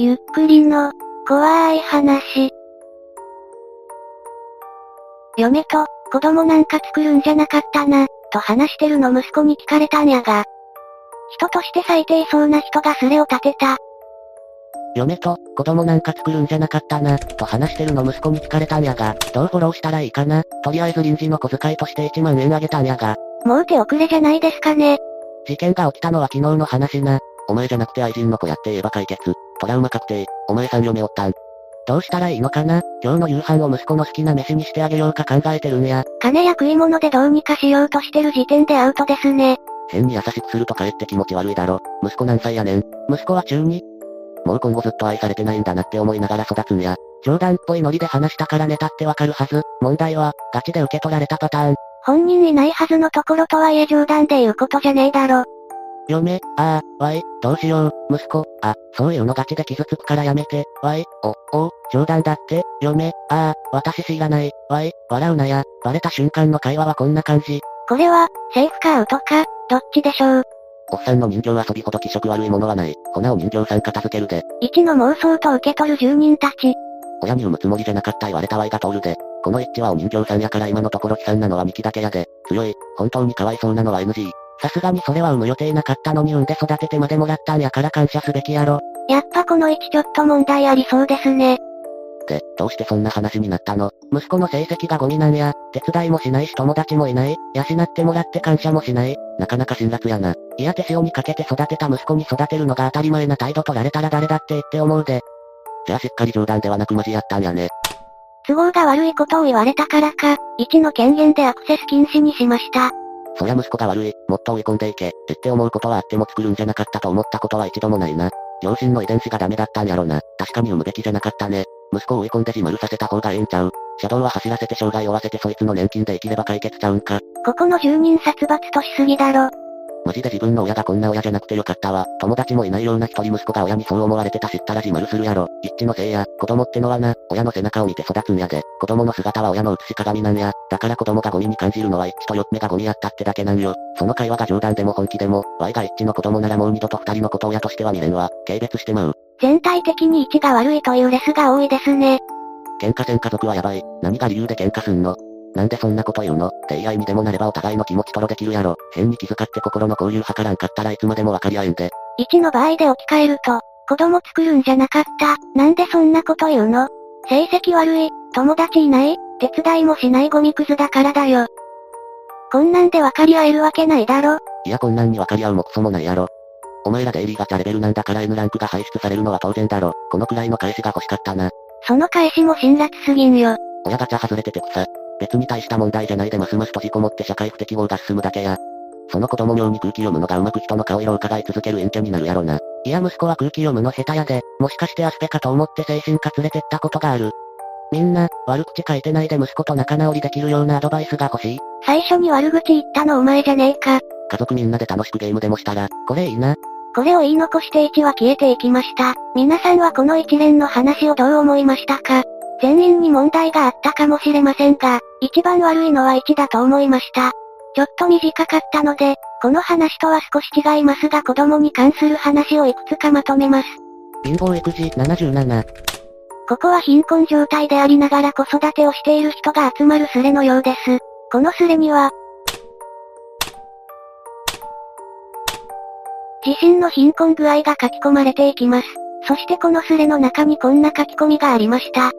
ゆっくりの、怖い話。嫁と、子供なんか作るんじゃなかったな、と話してるの息子に聞かれたんやが。人として最低そうな人がスレを立てた。嫁と、子供なんか作るんじゃなかったな、と話してるの息子に聞かれたんやが、どうフォローしたらいいかな、とりあえず臨時の小遣いとして1万円あげたんやが。もう手遅れじゃないですかね。事件が起きたのは昨日の話な。お前じゃなくて愛人の子やって言えば解決。トラウマ確定。お前さん嫁おったん。どうしたらいいのかな？今日の夕飯を息子の好きな飯にしてあげようか考えてるんや。金や食い物でどうにかしようとしてる時点でアウトですね。変に優しくするとかえって気持ち悪いだろ。息子何歳やねん。息子は中 2? もう今後ずっと愛されてないんだなって思いながら育つんや。冗談っぽいノリで話したからネタってわかるはず。問題は、ガチで受け取られたパターン。本人いないはずのところとはいえ冗談で言うことじゃねえだろ。嫁、ああ、わい、どうしよう、息子、あ、そういうのガチで傷つくからやめて、わい、お、お、冗談だって、嫁、ああ、私知らない、わい、笑うなや、バレた瞬間の会話はこんな感じ。これは、セーフかアウトか、どっちでしょう？おっさんの人形遊びほど気色悪いものはない。粉を人形さん片付けるで。一の妄想と受け取る住人たち。親に産むつもりじゃなかった言われたわいが通るで。この一致はお人形さんやから今のところ悲惨なのはミキだけやで。強い。本当にかわいそうなのは NG。さすがにそれは産む予定なかったのに産んで育ててまでもらったんやから感謝すべきやろ。やっぱこの位置ちょっと問題ありそうですね。で、どうしてそんな話になったの？息子の成績がゴミなんや、手伝いもしないし友達もいない、養ってもらって感謝もしない、なかなか辛辣やな。いや手塩にかけて育てた息子に育てるのが当たり前な態度取られたら誰だって言って思うで。じゃあしっかり冗談ではなくマジやったんやね。都合が悪いことを言われたからか、1の権限でアクセス禁止にしました。そりゃ息子が悪い、もっと追い込んでいけ、って思うことはあっても作るんじゃなかったと思ったことは一度もないな。両親の遺伝子がダメだったんやろな。確かに産むべきじゃなかったね。息子を追い込んで自丸させた方がええんちゃう。車道は走らせて障害を負わせてそいつの年金で生きれば解決ちゃうんか。ここの住人殺伐としすぎだろ。マジで自分の親がこんな親じゃなくてよかったわ。友達もいないような一人息子が親にそう思われてた知ったら自丸するやろ。一致のせいや、子供ってのはな、親の背中を見て育つんやで。子供の姿は親の映し鏡なんや。だから子供がゴミに感じるのは一致と四つ目がゴミやったってだけなんよ。その会話が冗談でも本気でも、Y が一致の子供ならもう二度と二人のこと親としては見れんわ。軽蔑してまう。全体的に位置が悪いというレスが多いですね。喧嘩せん家族はやばい。何が理由で喧嘩すんの？なんでそんなこと言うの？って愛にでもなればお互いの気持ちとろできるやろ。変に気遣って心の交流図らんかったらいつまでも分かり合えんで。1の場合で置き換えると、子供作るんじゃなかった。なんでそんなこと言うの？成績悪い、友達いない、手伝いもしないゴミクズだからだよ。こんなんで分かり合えるわけないだろ。いやこんなんに分かり合うもクソもないやろ。お前らデイリーガチャレベルなんだから N ランクが排出されるのは当然だろ。このくらいの返しが欲しかったな。その返しも辛辣すぎんよ。親ガチャ外れてて草。別に大した問題じゃないでますます閉じこもって社会不適合が進むだけや。その子供妙に空気読むのがうまく人の顔色を伺い続ける陰キャになるやろな。いや息子は空気読むの下手やで、もしかしてアスペかと思って精神科連れてったことがある。みんな、悪口書いてないで息子と仲直りできるようなアドバイスが欲しい。最初に悪口言ったのお前じゃねえか。家族みんなで楽しくゲームでもしたら、これいいな。これを言い残して1は消えていきました。皆さんはこの一連の話をどう思いましたか？全員に問題があったかもしれませんが、一番悪いのは1だと思いました。ちょっと短かったので、この話とは少し違いますが子供に関する話をいくつかまとめます。貧乏育児77。ここは貧困状態でありながら子育てをしている人が集まるスレのようです。このスレには、自身の貧困具合が書き込まれていきます。そしてこのスレの中にこんな書き込みがありました。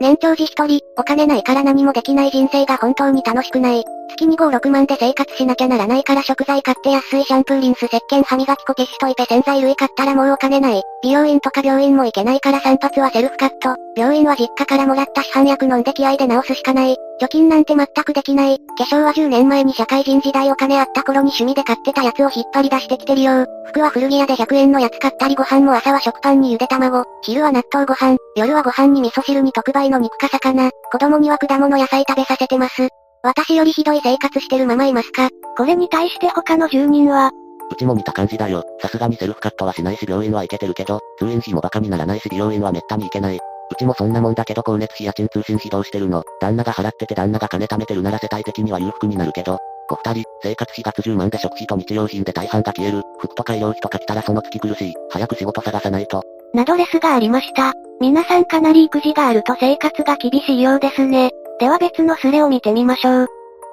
年長児一人、お金ないから何もできない人生が本当に楽しくない。月に5、6万で生活しなきゃならないから食材買って安いシャンプーリンス石鹸歯磨き粉消しといて洗剤類買ったらもうお金ない。美容院とか病院も行けないから散髪はセルフカット。病院は実家からもらった市販薬飲んで気合で治すしかない。貯金なんて全くできない。化粧は10年前に社会人時代お金あった頃に趣味で買ってたやつを引っ張り出してきてるよ。服は古着屋で100円のやつ買ったりご飯も朝は食パンにゆで卵、昼は納豆ご飯、夜はご飯に味噌汁に特売の肉か魚、子供には果物野菜食べさせてます。私よりひどい生活してるままいますか？これに対して他の住人は、うちも見た感じだよ。さすがにセルフカットはしないし病院は行けてるけど、通院費もバカにならないし美容院はめったに行けない。うちもそんなもんだけど光熱費や賃通信費どうしてるの旦那が払ってて旦那が金貯めてるなら世帯的には裕福になるけど、子二人、生活費月10万で食費と日用品で大半が消える。服とか医療費とか来たらその月苦しい。早く仕事探さないと。などレスがありました。皆さんかなり育児があると生活が厳しいようですね。では別のスレを見てみましょう。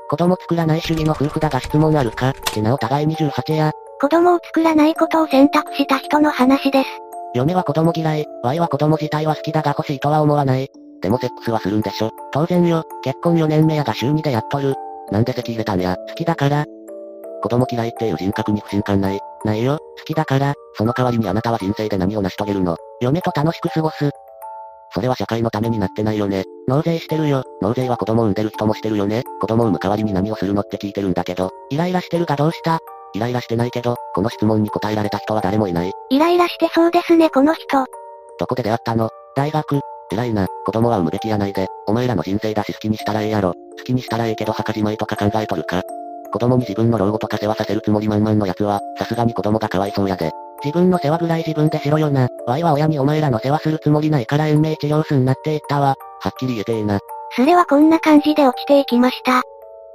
子供作らない主義の夫婦だが質問あるか、ちなお互い28や。子供を作らないことを選択した人の話です。嫁は子供嫌い、Y は子供自体は好きだが欲しいとは思わない。でもセックスはするんでしょ。当然よ、結婚4年目やが週2でやっとる。なんで席入れたんや、好きだから。子供嫌いっていう人格に不信感ない。ないよ、好きだから、その代わりにあなたは人生で何を成し遂げるの嫁と楽しく過ごす。それは社会のためになってないよね。納税してるよ。納税は子供を産んでる人もしてるよね。子供を産む代わりに何をするのって聞いてるんだけど、イライラしてるがどうした？イライラしてないけど、この質問に答えられた人は誰もいない。イライラしてそうですね、この人。どこで出会ったの？大学。偉いな、子供は産むべきやないで。お前らの人生だし好きにしたらええやろ。好きにしたらええけど墓じまいとか考えとるか？子供に自分の老後とか世話させるつもり満々のやつは、さすがに子供がかわいそうやで。自分の世話ぐらい自分でしろよな。ワイは親にお前らの世話するつもりないから延命治療すんなって言ったわ。はっきり言えてえな。スレはこんな感じで落ちていきました。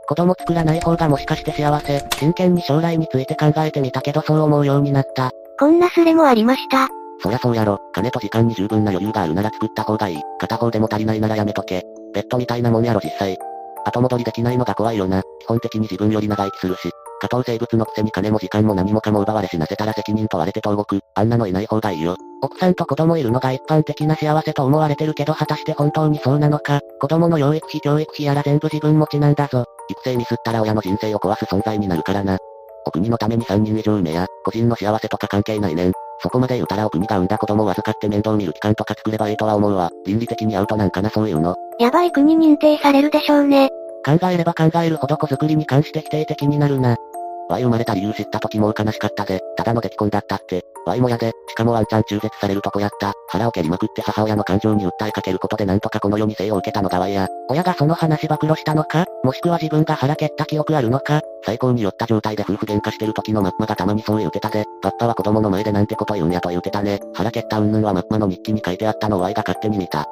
子供作らない方がもしかして幸せ。真剣に将来について考えてみたけどそう思うようになった。こんなスレもありました。そりゃそうやろ。金と時間に十分な余裕があるなら作った方がいい。片方でも足りないならやめとけ。ペットみたいなもんやろ実際。後戻りできないのが怖いよな。基本的に自分より長生きするし。下等生物のくせに金も時間も何もかも奪われ死なせたら責任問われて投獄。あんなのいない方がいいよ。奥さんと子供いるのが一般的な幸せと思われてるけど果たして本当にそうなのか。子供の養育費教育費やら全部自分持ちなんだぞ。育成ミスったら親の人生を壊す存在になるからな。お国のために3人以上埋や、個人の幸せとか関係ないねん。そこまで言うたらお国が産んだ子供を預かって面倒見る機関とか作ればいいとは思うわ。倫理的にアウトなんかなそういうの。やばい国認定されるでしょうね。考えれば考えるほど子作りに関して否定的になるな。Y 生まれた理由知った時もう悲しかったぜ。ただの出来婚だったって。Y も嫌で、しかもワンちゃん中絶されるとこやった。腹を蹴りまくって母親の感情に訴えかけることでなんとかこの世に生を受けたのが Y や。親がその話暴露したのか？もしくは自分が腹蹴った記憶あるのか？最高に酔った状態で夫婦喧嘩してる時のマッマがたまにそう言うてたぜ。パッパは子供の前でなんてこと言うんやと言うてたね。腹蹴った云々はマッマの日記に書いてあったのを Y が勝手に見た。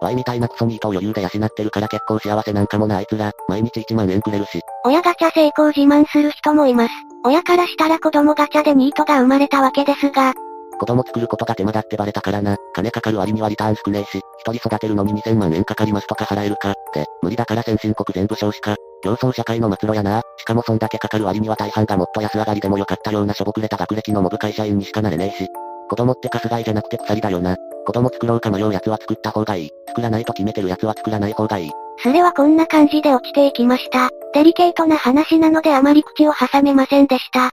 Y みたいなクソニートを余裕で養ってるから結構幸せなんかもなあいつら、毎日1万円くれるし。親ガチャ成功自慢する人もいます。親からしたら子供ガチャでニートが生まれたわけですが、子供作ることが手間だってバレたからな。金かかる割にはリターン少ねえし、一人育てるのに2000万円かかりますとか払えるか、って、無理だから先進国全部少子化。競争社会の末路やな。しかもそんだけかかる割には大半がもっと安上がりでもよかったようなしょぼくれた学歴のモブ会社員にしかなれねえし。子供ってカスガイじゃなくて鎖だよな。子供作ろうか迷う奴は作った方がいい。作らないと決めてる奴は作らない方がいい。それはこんな感じで落ちていきました。デリケートな話なのであまり口を挟めませんでした。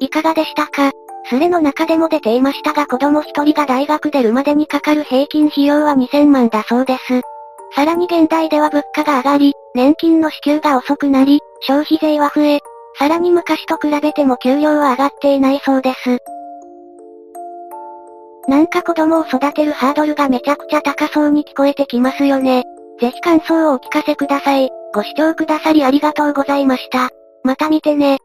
いかがでしたか？スレの中でも出ていましたが子供一人が大学出るまでにかかる平均費用は2000万だそうです。さらに現代では物価が上がり、年金の支給が遅くなり、消費税は増え、さらに昔と比べても給料は上がっていないそうです。なんか子供を育てるハードルがめちゃくちゃ高そうに聞こえてきますよね。ぜひ感想をお聞かせください。ご視聴くださりありがとうございました。また見てね。